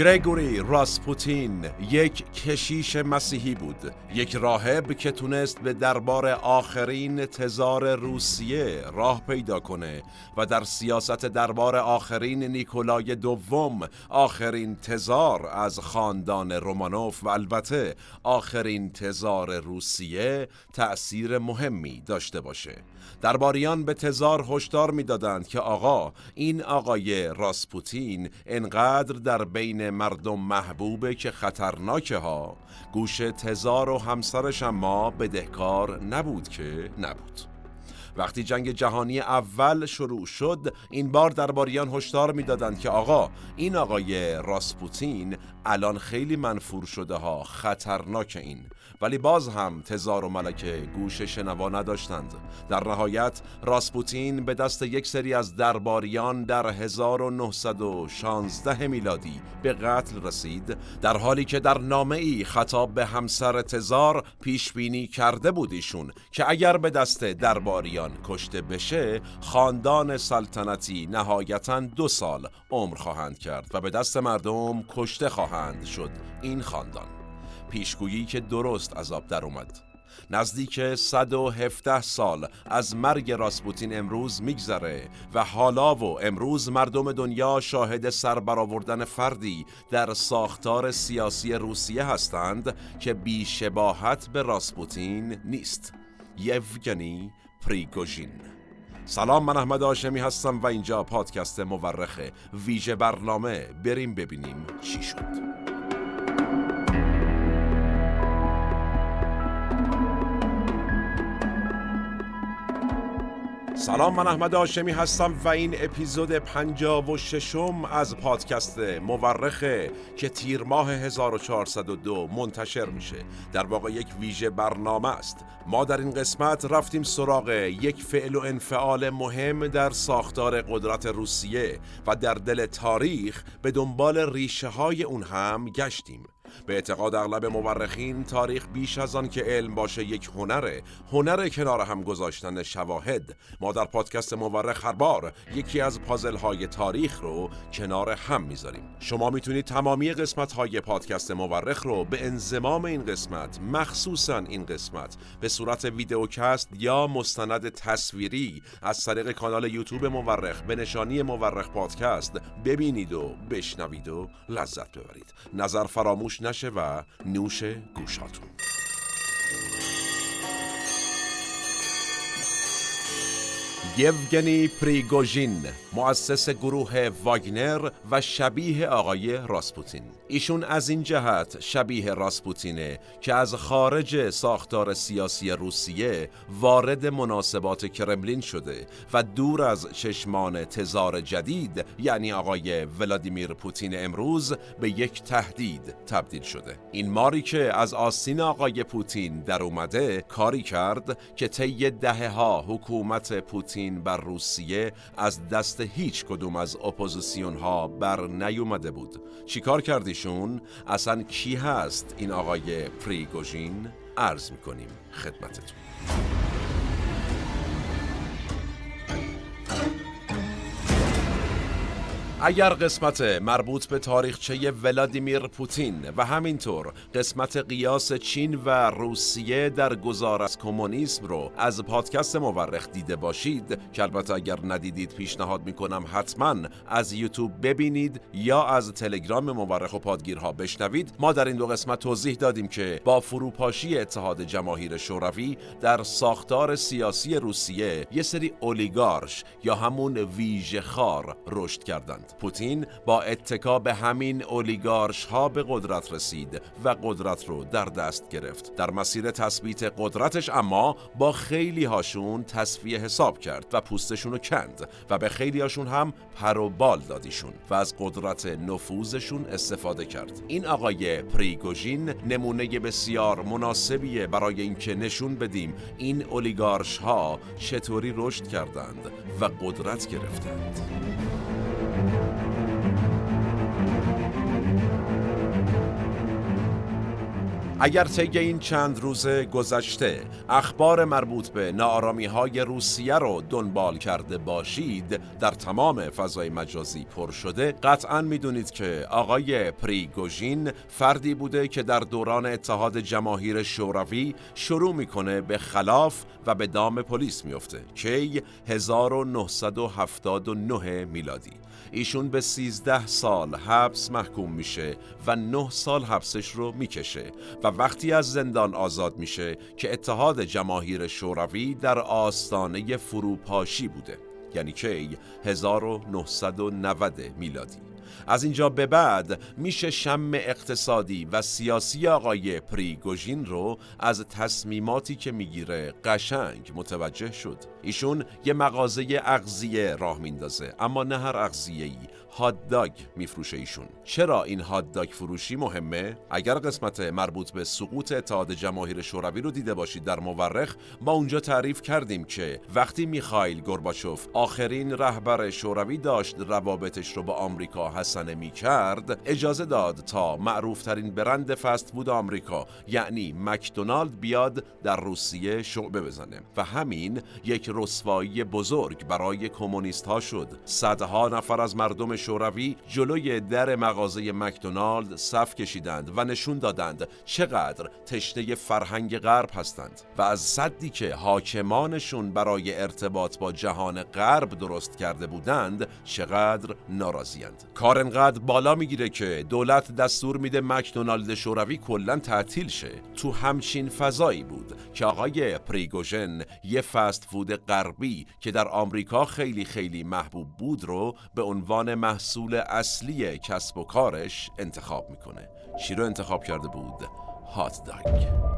گریگوری راسپوتین یک کشیش مسیحی بود یک راهب که تونست به دربار آخرین تزار روسیه راه پیدا کنه و در سیاست دربار آخرین نیکولای دوم آخرین تزار از خاندان رومانوف و البته آخرین تزار روسیه تأثیر مهمی داشته باشه. درباریان به تزار هشدار می‌دادند که آقا این آقای راسپوتین انقدر در بین مردم محبوبه که خطرناکه ها. گوش تزار و همسرش اما بدهکار نبود که نبود. وقتی جنگ جهانی اول شروع شد این بار درباریان هشدار می‌دادند که آقا این آقای راسپوتین الان خیلی منفور شده ها خطرناک این. ولی باز هم تزار و ملکه گوش شنوا نداشتند. در نهایت راسپوتین به دست یک سری از درباریان در 1916 میلادی به قتل رسید در حالی که در نامه ای خطاب به همسر تزار پیش بینی کرده بود ایشون که اگر به دست درباریان کشته بشه خاندان سلطنتی نهایتا دو سال عمر خواهند کرد و به دست مردم کشته خواهند شد این خاندان. پیشگویی که درست از آب در اومد. نزدیک 117 سال از مرگ راسپوتین امروز میگذره و حالا و امروز مردم دنیا شاهد سربرآوردن فردی در ساختار سیاسی روسیه هستند که بیشباهت به راسپوتین نیست. یوگنی پریگوژین. سلام من احمد آشمی هستم و اینجا پادکست مورخه ویژه برنامه بریم ببینیم چی شد. سلام من احمد آشمی هستم و این اپیزود پنجا و ششم از پادکست مورخه که تیر ماه 1402 منتشر میشه. در واقع یک ویژه برنامه است. ما در این قسمت رفتیم سراغ یک فعل و انفعال مهم در ساختار قدرت روسیه و در دل تاریخ به دنبال ریشه های اون هم گشتیم. به اعتقاد اغلب مورخین تاریخ بیش از آن که علم باشه یک هنره هنر کنار هم گذاشتن شواهد. ما در پادکست مورخ هر بار یکی از پازل های تاریخ رو کنار هم می‌ذاریم. شما می‌تونید تمامی قسمت های پادکست مورخ رو به انزمام این قسمت مخصوصا این قسمت به صورت ویدیوکست یا مستند تصویری از طریق کانال یوتیوب مورخ به نشانی مورخ پادکست ببینید و بشنوید و لذت ببرید. نظر فراموش نشه و نوش گوشاتون. یوگنی پریگوژین مؤسس گروه واگنر و شبیه آقای راسپوتین. ایشون از این جهت شبیه راسپوتینه که از خارج ساختار سیاسی روسیه وارد مناسبات کرملین شده و دور از چشمان تزار جدید یعنی آقای ولادیمیر پوتین امروز به یک تهدید تبدیل شده. این ماری که از آستین آقای پوتین در اومده کاری کرد که طی دهه ها حکومت پوتین بر روسیه از دست هیچ کدوم از اپوزیسیون ها بر نیومده بود. چیکار کردیشون؟ اصلا کی هست این آقای پریگوژین؟ عرض می‌کنیم خدمتتون. اگر قسمت مربوط به تاریخچه ولادیمیر پوتین و همینطور قسمت قیاس چین و روسیه در گذار از کمونیسم رو از پادکست مورخ دیده باشید که البته اگر ندیدید پیشنهاد می‌کنم حتما از یوتیوب ببینید یا از تلگرام مورخ و پادگیرها بشنوید. ما در این دو قسمت توضیح دادیم که با فروپاشی اتحاد جماهیر شوروی در ساختار سیاسی روسیه یه سری اولیگارش یا همون ویژه خار رشد کردند. پوتین با اتکا به همین اولیگارش ها به قدرت رسید و قدرت رو در دست گرفت. در مسیر تثبیت قدرتش اما با خیلی هاشون تصفیه حساب کرد و پوستشون رو کند و به خیلی هاشون هم پر و بال دادیشون و از قدرت نفوذشون استفاده کرد. این آقای پریگوژین نمونه بسیار مناسبیه برای اینکه نشون بدیم این اولیگارش ها چطوری رشد کردند و قدرت گرفتند. اگر طی این چند روز گذشته اخبار مربوط به نارامی های روسیه رو دنبال کرده باشید در تمام فضای مجازی پر شده. قطعا می‌دونید که آقای پریگوژین فردی بوده که در دوران اتحاد جماهیر شوروی شروع می‌کنه به خلاف و به دام پلیس میفته کی؟ 1979 میلادی. ایشون به 13 سال حبس محکوم میشه و 9 سال حبسش رو می‌کشه و وقتی از زندان آزاد میشه که اتحاد جماهیر شوروی در آستانه فروپاشی بوده یعنی کی؟ 1990 میلادی. از اینجا به بعد میشه شم اقتصادی و سیاسی آقای پریگوژین رو از تصمیماتی که می‌گیره قشنگ متوجه شد. ایشون یه مغازه اغذیه راه میندازه اما نه هر اغذیه‌ای. هات داگ میفروشه ایشون. چرا این هات داگ فروشی مهمه؟ اگر قسمت مربوط به سقوط اتحاد جماهیر شوروی رو دیده باشید در مورخ ما اونجا تعریف کردیم که وقتی میخائیل گورباچوف آخرین رهبر شوروی داشت روابطش رو با آمریکا حسنه می‌کرد اجازه داد تا معروف ترین برند فست فود آمریکا یعنی مکدونالد بیاد در روسیه شعبه بزنه. و همین یک رسوایی بزرگ برای کمونیست ها شد. صدها نفر از مردم شوروی جلوی در مغازه مکدونالد صف کشیدند و نشون دادند چقدر تشنه فرهنگ غرب هستند و از صدی که حاکمانشون برای ارتباط با جهان غرب درست کرده بودند چقدر ناراضیند کار انقدر بالا می‌گیره که دولت دستور میده مکدونالد شوروی کلا تعطیل شه. تو همچین فضایی بود که آقای پریگوژن یه فست فود غربی که در آمریکا خیلی خیلی محبوب بود رو به عنوان محصول اصلی کسب و کارش انتخاب می‌کنه چی رو انتخاب کرده بود؟ هات داگ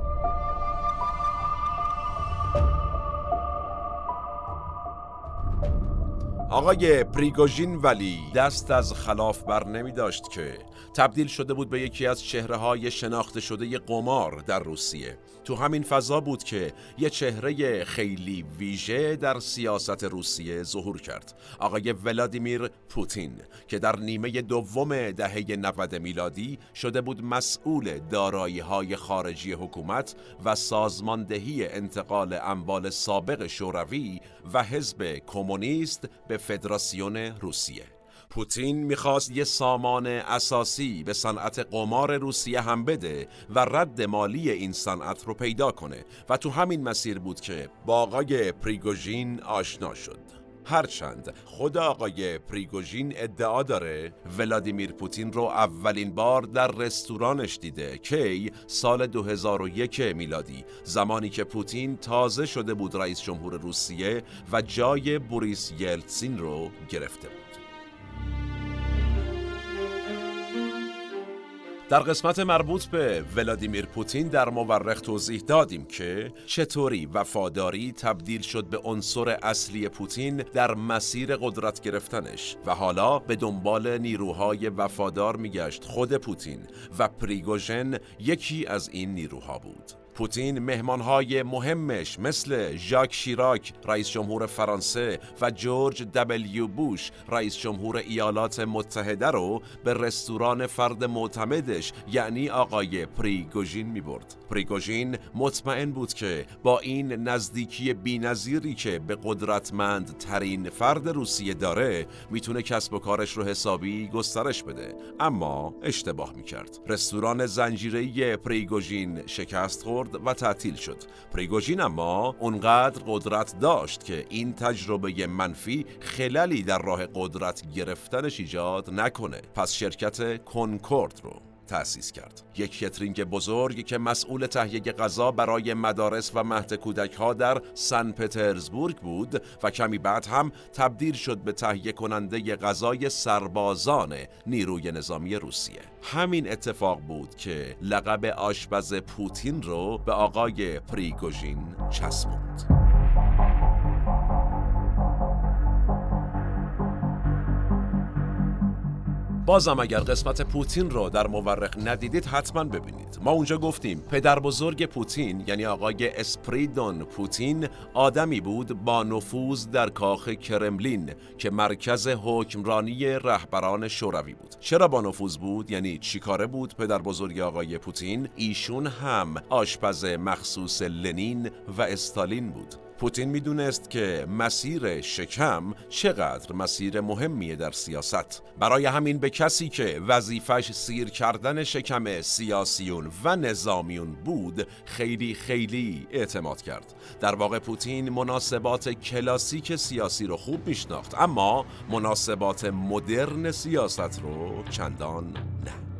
آقای پریگوژین ولی دست از خلاف بر نمی داشت که تبدیل شده بود به یکی از چهره های شناخته شده قمار در روسیه. تو همین فضا بود که یه چهره خیلی ویژه در سیاست روسیه ظهور کرد. آقای ولادیمیر پوتین که در نیمه دوم دهه 90 میلادی شده بود مسئول دارایی های خارجی حکومت و سازماندهی انتقال اموال سابق شوروی و حزب کمونیست به فدراسیون روسیه. پوتین می‌خواست یه سامان اساسی به صنعت قمار روسیه هم بده و رد مالی این صنعت رو پیدا کنه و تو همین مسیر بود که با آقای پریگوژین آشنا شد. هرچند خود آقای پریگوژین ادعا داره ولادیمیر پوتین رو اولین بار در رستورانش دیده. کی؟ سال 2001 میلادی. زمانی که پوتین تازه شده بود رئیس جمهور روسیه و جای بوریس یلتسین رو گرفته بود. در قسمت مربوط به ولادیمیر پوتین در مورخ توضیح دادیم که چطوری وفاداری تبدیل شد به عنصر اصلی پوتین در مسیر قدرت گرفتنش و حالا به دنبال نیروهای وفادار میگشت خود پوتین و پریگوژن یکی از این نیروها بود. پوتین مهمانهای مهمش مثل ژاک شیراک رئیس جمهور فرانسه و جورج دبلیو بوش رئیس جمهور ایالات متحده رو به رستوران فرد معتمدش یعنی آقای پریگوژین می برد. پریگوژین مطمئن بود که با این نزدیکی بینظیری که به قدرتمند ترین فرد روسیه داره می‌تونه کسب و کارش رو حسابی گسترش بده اما اشتباه می‌کرد رستوران زنجیره پریگوژین شکست خورد و تعطیل شد. پریگوژین اما اونقدر قدرت داشت که این تجربه منفی خللی در راه قدرت گرفتنش ایجاد نکنه. پس شرکت کنکورد رو تأسیس کرد. یک کترینگ بزرگ که مسئول تهیه غذا برای مدارس و مهد کودک ها در سن پترزبورگ بود و کمی بعد هم تبدیل شد به تهیه کننده غذای سربازان نیروی نظامی روسیه. همین اتفاق بود که لقب آشپز پوتین رو به آقای پریگوژین چسبوند. بازم اگر قسمت پوتین رو در مورخ ندیدید حتما ببینید. ما اونجا گفتیم پدر بزرگ پوتین یعنی آقای اسپریدون پوتین آدمی بود با نفوذ در کاخ کرملین که مرکز حکمرانی رهبران شوروی بود. چرا با نفوذ بود؟ یعنی چیکاره بود پدر بزرگ آقای پوتین؟ ایشون هم آشپز مخصوص لنین و استالین بود. پوتین می‌دونست که مسیر شکم چقدر مسیر مهمیه در سیاست. برای همین به کسی که وظیفش سیر کردن شکم سیاسیون و نظامیون بود خیلی خیلی اعتماد کرد. در واقع پوتین مناسبات کلاسیک سیاسی رو خوب میشناخت اما مناسبات مدرن سیاست رو چندان نه.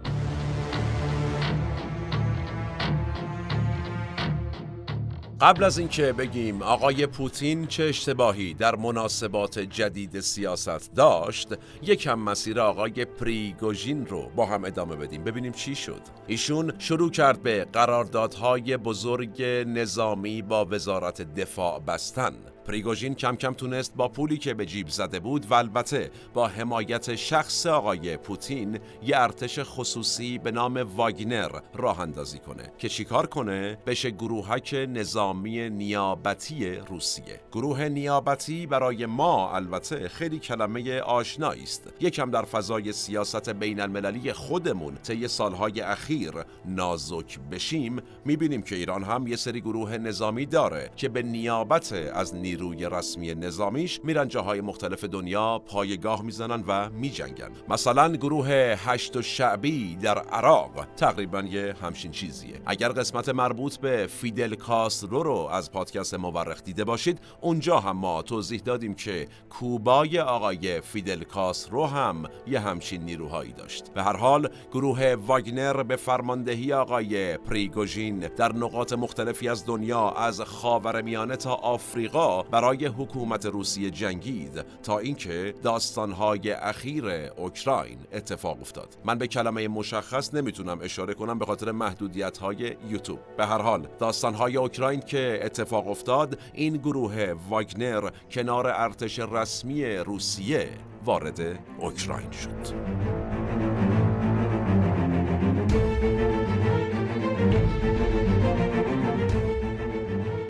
قبل از اینکه بگیم آقای پوتین چه اشتباهی در مناسبات جدید سیاست داشت یکم مسیر آقای پریگوژین رو با هم ادامه بدیم. ببینیم چی شد. ایشون شروع کرد به قراردادهای بزرگ نظامی با وزارت دفاع بستن. پریگوژین کم کم تونست با پولی که به جیب زده بود و البته با حمایت شخص آقای پوتین یه ارتش خصوصی به نام واگنر راه اندازی کنه که چیکار کنه؟ بشه گروهک نظامی نیابتی روسیه. گروه نیابتی برای ما البته خیلی کلمه آشنایی است. یکم در فضای سیاست بین المللی خودمون طی سالهای اخیر نازک بشیم می‌بینیم که ایران هم یه سری گروه نظامی داره که به نیابت از نیروی رسمی نظامیش میرن جاهای مختلف دنیا پایگاه می‌زنن و میجنگن. مثلا گروه حشد الشعبی در عراق تقریبا یه همچین چیزیه. اگر قسمت مربوط به فیدل کاسترو رو از پادکست مورخ دیده باشید اونجا هم ما توضیح دادیم که کوبای آقای فیدل کاسترو هم یه همچین نیروهایی داشت. به هر حال گروه واگنر به فرماندهی آقای پریگوژین در نقاط مختلفی از دنیا از خاورمیانه تا آفریقا برای حکومت روسیه جنگید تا اینکه داستانهای اخیر اوکراین اتفاق افتاد. من به کلمه مشخص نمی‌تونم اشاره کنم به خاطر محدودیت های یوتیوب. به هر حال داستانهای اوکراین که اتفاق افتاد این گروه واگنر کنار ارتش رسمی روسیه وارد اوکراین شد.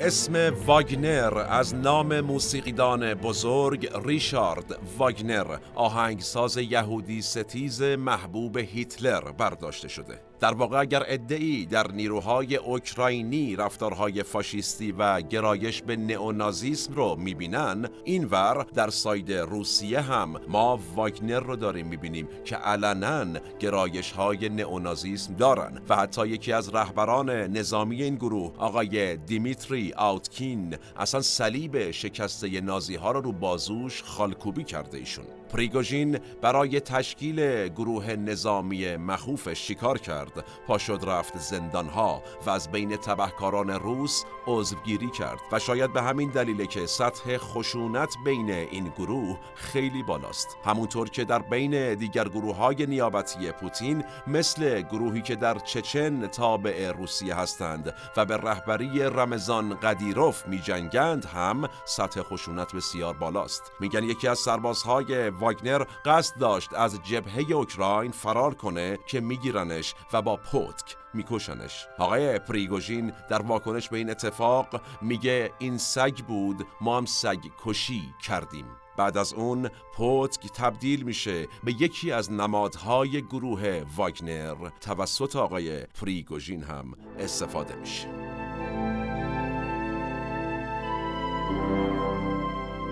اسم واگنر از نام موسیقیدان بزرگ ریشارد واگنر آهنگساز یهودی ستیز محبوب هیتلر برداشته شده. در واقع اگر ادعی در نیروهای اوکراینی رفتارهای فاشیستی و گرایش به نئونازیسم رو می‌بینن اینور در ساید روسیه هم ما واگنر رو داریم می‌بینیم که علنا گرایش های نئونازیسم دارن. و حتی یکی از رهبران نظامی این گروه آقای دیمیتری آوتکین اصلا صلیب شکسته نازی ها رو رو بازوش خالکوبی کرده ایشون. پریگوژین برای تشکیل گروه نظامی مخوفش شکار کرد. پا شد رفت زندانها و از بین تبهکاران روس عضوگیری کرد و شاید به همین دلیل که سطح خشونت بین این گروه خیلی بالاست. همونطور که در بین دیگر گروه های نیابتی پوتین مثل گروهی که در چچن تابع روسیه هستند و به رهبری رمضان قدیروف می جنگند هم سطح خشونت بسیار بالاست. میگن یکی از سربازهای واگنر قصد داشت از جبهه اوکراین فرار کنه که میگیرنش و با پوتک میکشنش. آقای پریگوژین در واکنش به این اتفاق میگه این سگ بود ما هم سگ کشی کردیم. بعد از اون پوتک تبدیل میشه به یکی از نمادهای گروه واگنر. توسط آقای پریگوژین هم استفاده میشه.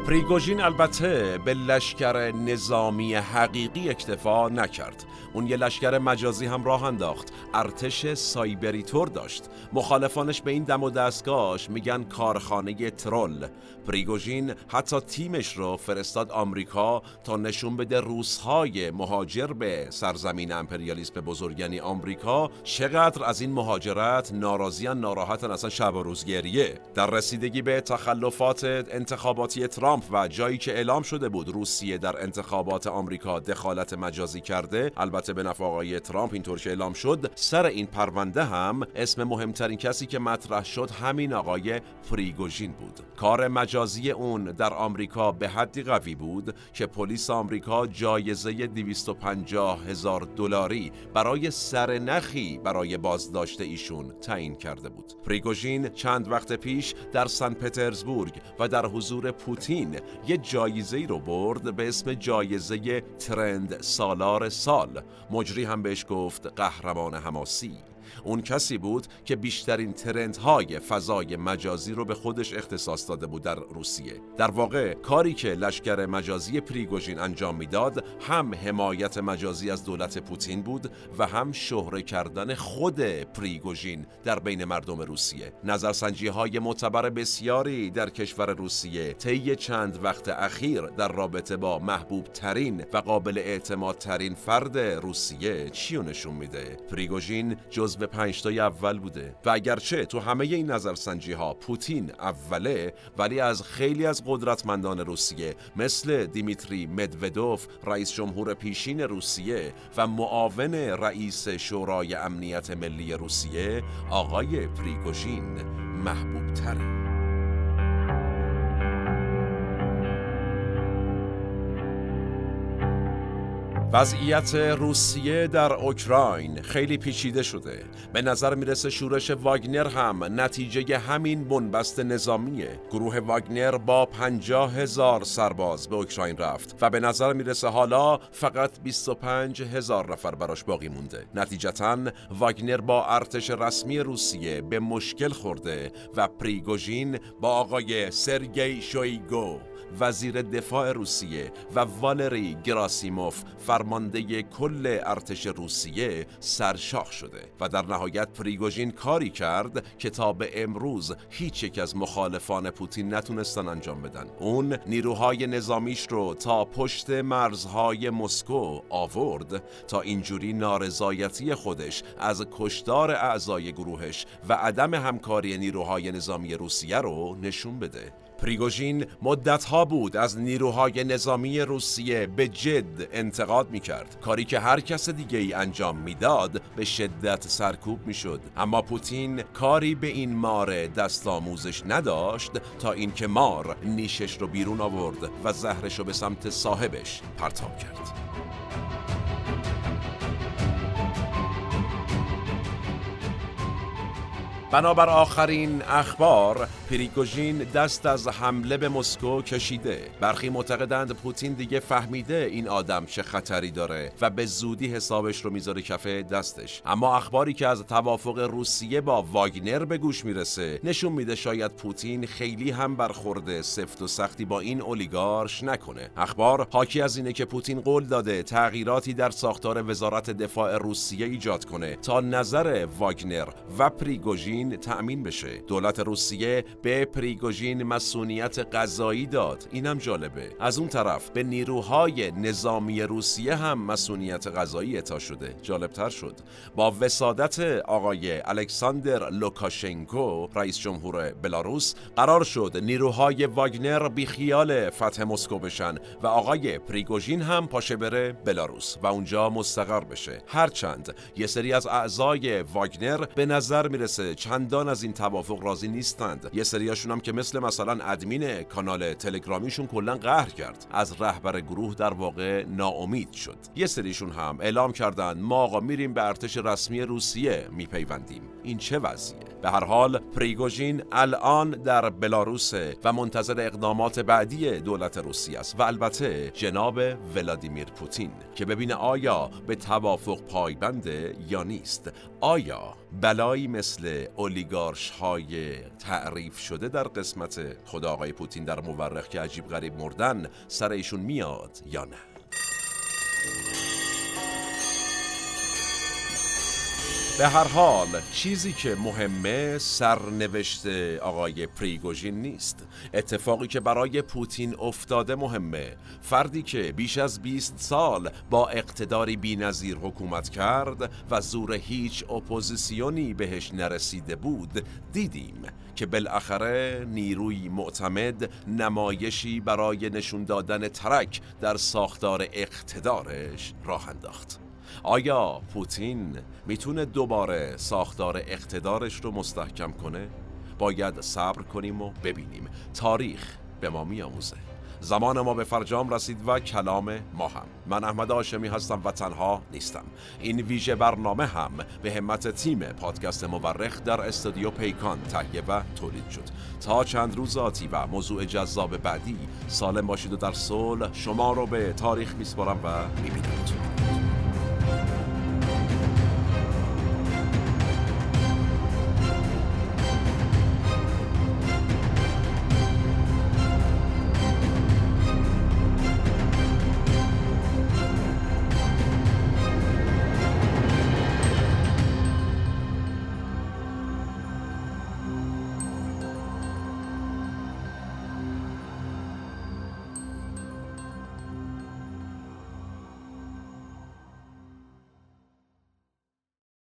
پریگوژین البته به لشکر نظامی حقیقی اکتفا نکرد. اون یه لشکر مجازی هم راه انداخت. ارتش سایبری طور داشت. مخالفانش به این دم و دستگاهش میگن کارخانه troll. پریگوژین حتی تیمش رو فرستاد آمریکا تا نشون بده روسهای مهاجر به سرزمین امپریالیسم به بزرگنی آمریکا چقدر از این مهاجرت ناراضی‌ان ناراحتن اصلا شب و روز گریه. در رسیدگی به تخلفات انتخاباتی ترامپ و جایی که اعلام شده بود روسیه در انتخابات آمریکا دخالت مجازی کرده البته به نفع آقای ترامپ اینطور که اعلام شد سر این پرونده هم اسم مهمترین کسی که مطرح شد همین آقای پریگوژین بود. کار مجازی اون در آمریکا به حدی قوی بود که پلیس آمریکا جایزه 250 هزار دلاری برای سرنخی برای بازداشت ایشون تعیین کرده بود. پریگوژین چند وقت پیش در سن پترزبورگ و در حضور پوتین یه جایزه ای رو برد به اسم جایزه ترند سالار سال. مجری هم بهش گفت قهرمان حماسی. اون کسی بود که بیشترین ترندهای فضای مجازی رو به خودش اختصاص داده بود در روسیه. در واقع کاری که لشکر مجازی پریگوژین انجام می‌داد هم حمایت مجازی از دولت پوتین بود و هم شهره کردن خود پریگوژین در بین مردم روسیه. نظرسنجی های معتبر بسیاری در کشور روسیه طی چند وقت اخیر در رابطه با محبوب ترین و قابل اعتماد ترین فرد روسیه چی نشون میده؟ پریگوژین جزو پنجتای اول بوده. و اگرچه تو همه این نظرسنجی ها پوتین اوله ولی از خیلی از قدرتمندان روسیه مثل دیمیتری مدودوف رئیس جمهور پیشین روسیه و معاون رئیس شورای امنیت ملی روسیه آقای پریگوژین محبوب تره وضعیت روسیه در اوکراین خیلی پیچیده شده. به نظر می‌رسه شورش واگنر هم نتیجه همین بنبست نظامیه. گروه واگنر با پنجاه هزار سرباز به اوکراین رفت و به نظر می‌رسه حالا فقط 25 هزار نفر براش باقی مونده. نتیجتا واگنر با ارتش رسمی روسیه به مشکل خورده و پریگوژین با آقای سرگی شویگو وزیر دفاع روسیه و والری گراسیموف فرمانده کل ارتش روسیه سرشاخ شده و در نهایت پریگوژین کاری کرد که تا به امروز هیچ یک از مخالفان پوتین نتونستن انجام بدن. اون نیروهای نظامیش رو تا پشت مرزهای مسکو آورد تا اینجوری نارضایتی خودش از کشدار اعضای گروهش و عدم همکاری نیروهای نظامی روسیه رو نشون بده. پریگوژین مدتها بود از نیروهای نظامی روسیه به جد انتقاد می کرد کاری که هر کس دیگه ای انجام می‌داد به شدت سرکوب می شد اما پوتین کاری به این مار دست آموزش نداشت تا اینکه مار نیشش رو بیرون آورد و زهرش رو به سمت صاحبش پرتاب کرد. بنابر آخرین اخبار پریگوژین دست از حمله به مسکو کشیده. برخی معتقدند پوتین دیگه فهمیده این آدم چه خطری داره و به زودی حسابش رو می‌ذاره کف دستش. اما اخباری که از توافق روسیه با واگنر به گوش می‌رسه نشون میده شاید پوتین خیلی هم برخورده سفت و سختی با این اولیگارش نکنه. اخبار حاکی از اینه که پوتین قول داده تغییراتی در ساختار وزارت دفاع روسیه ایجاد کنه تا نظر واگنر و پریگوژین تأمین بشه. دولت روسیه به پریگوژین مصونیت قضایی داد. اینم جالبه. از اون طرف به نیروهای نظامی روسیه هم مصونیت قضایی اعطا شده. جالبتر شد. با وساطت آقای الکساندر لوکاشنکو رئیس جمهور بلاروس قرار شد نیروهای واگنر بیخیال فتح مسکو بشن و آقای پریگوژین هم پاشه بره بلاروس و اونجا مستقر بشه. هرچند یه سری از اعضای واگنر به نظر می‌رسه چندان از این توافق راضی نیستند. یه سریاشون هم که مثل مثلا ادمین کانال تلگرامیشون کلا قهر کرد. از رهبر گروه در واقع ناامید شد. یه سریشون هم اعلام کردن ما آقا میریم به ارتش رسمی روسیه میپیوندیم. این چه وضعیه؟ به هر حال پریگوژین الان در بلاروس و منتظر اقدامات بعدی دولت روسیه است و البته جناب ولادیمیر پوتین که ببینه آیا به توافق پایبنده یا نیست. آیا بلایی مثل اولیگارش های تعریف شده در قسمت خدا آقای پوتین در مورخ که عجیب غریب مردن سر ایشون میاد یا نه؟ به هر حال چیزی که مهمه سرنوشت آقای پریگوژین نیست. اتفاقی که برای پوتین افتاده مهمه. فردی که بیش از 20 سال با اقتداری بینظیر حکومت کرد و زور هیچ اپوزیسیونی بهش نرسیده بود دیدیم که بالاخره نیروی معتمد نمایشی برای نشون دادن ترک در ساختار اقتدارش راه انداخت. آیا پوتین می‌تونه دوباره ساختار اقتدارش رو مستحکم کنه؟ باید صبر کنیم و ببینیم. تاریخ به ما میآموزه. زمان ما به فرجام رسید و کلام ما هم. من احمد آشمی هستم و تنها نیستم. این ویژه برنامه هم به همت تیم پادکست مورخ در استودیو پیکان تهیه و تولید شد. تا چند روز آتی و موضوع جذاب بعدی سالم باشید و در صلح شما رو به تاریخ میسپارم و می‌بینید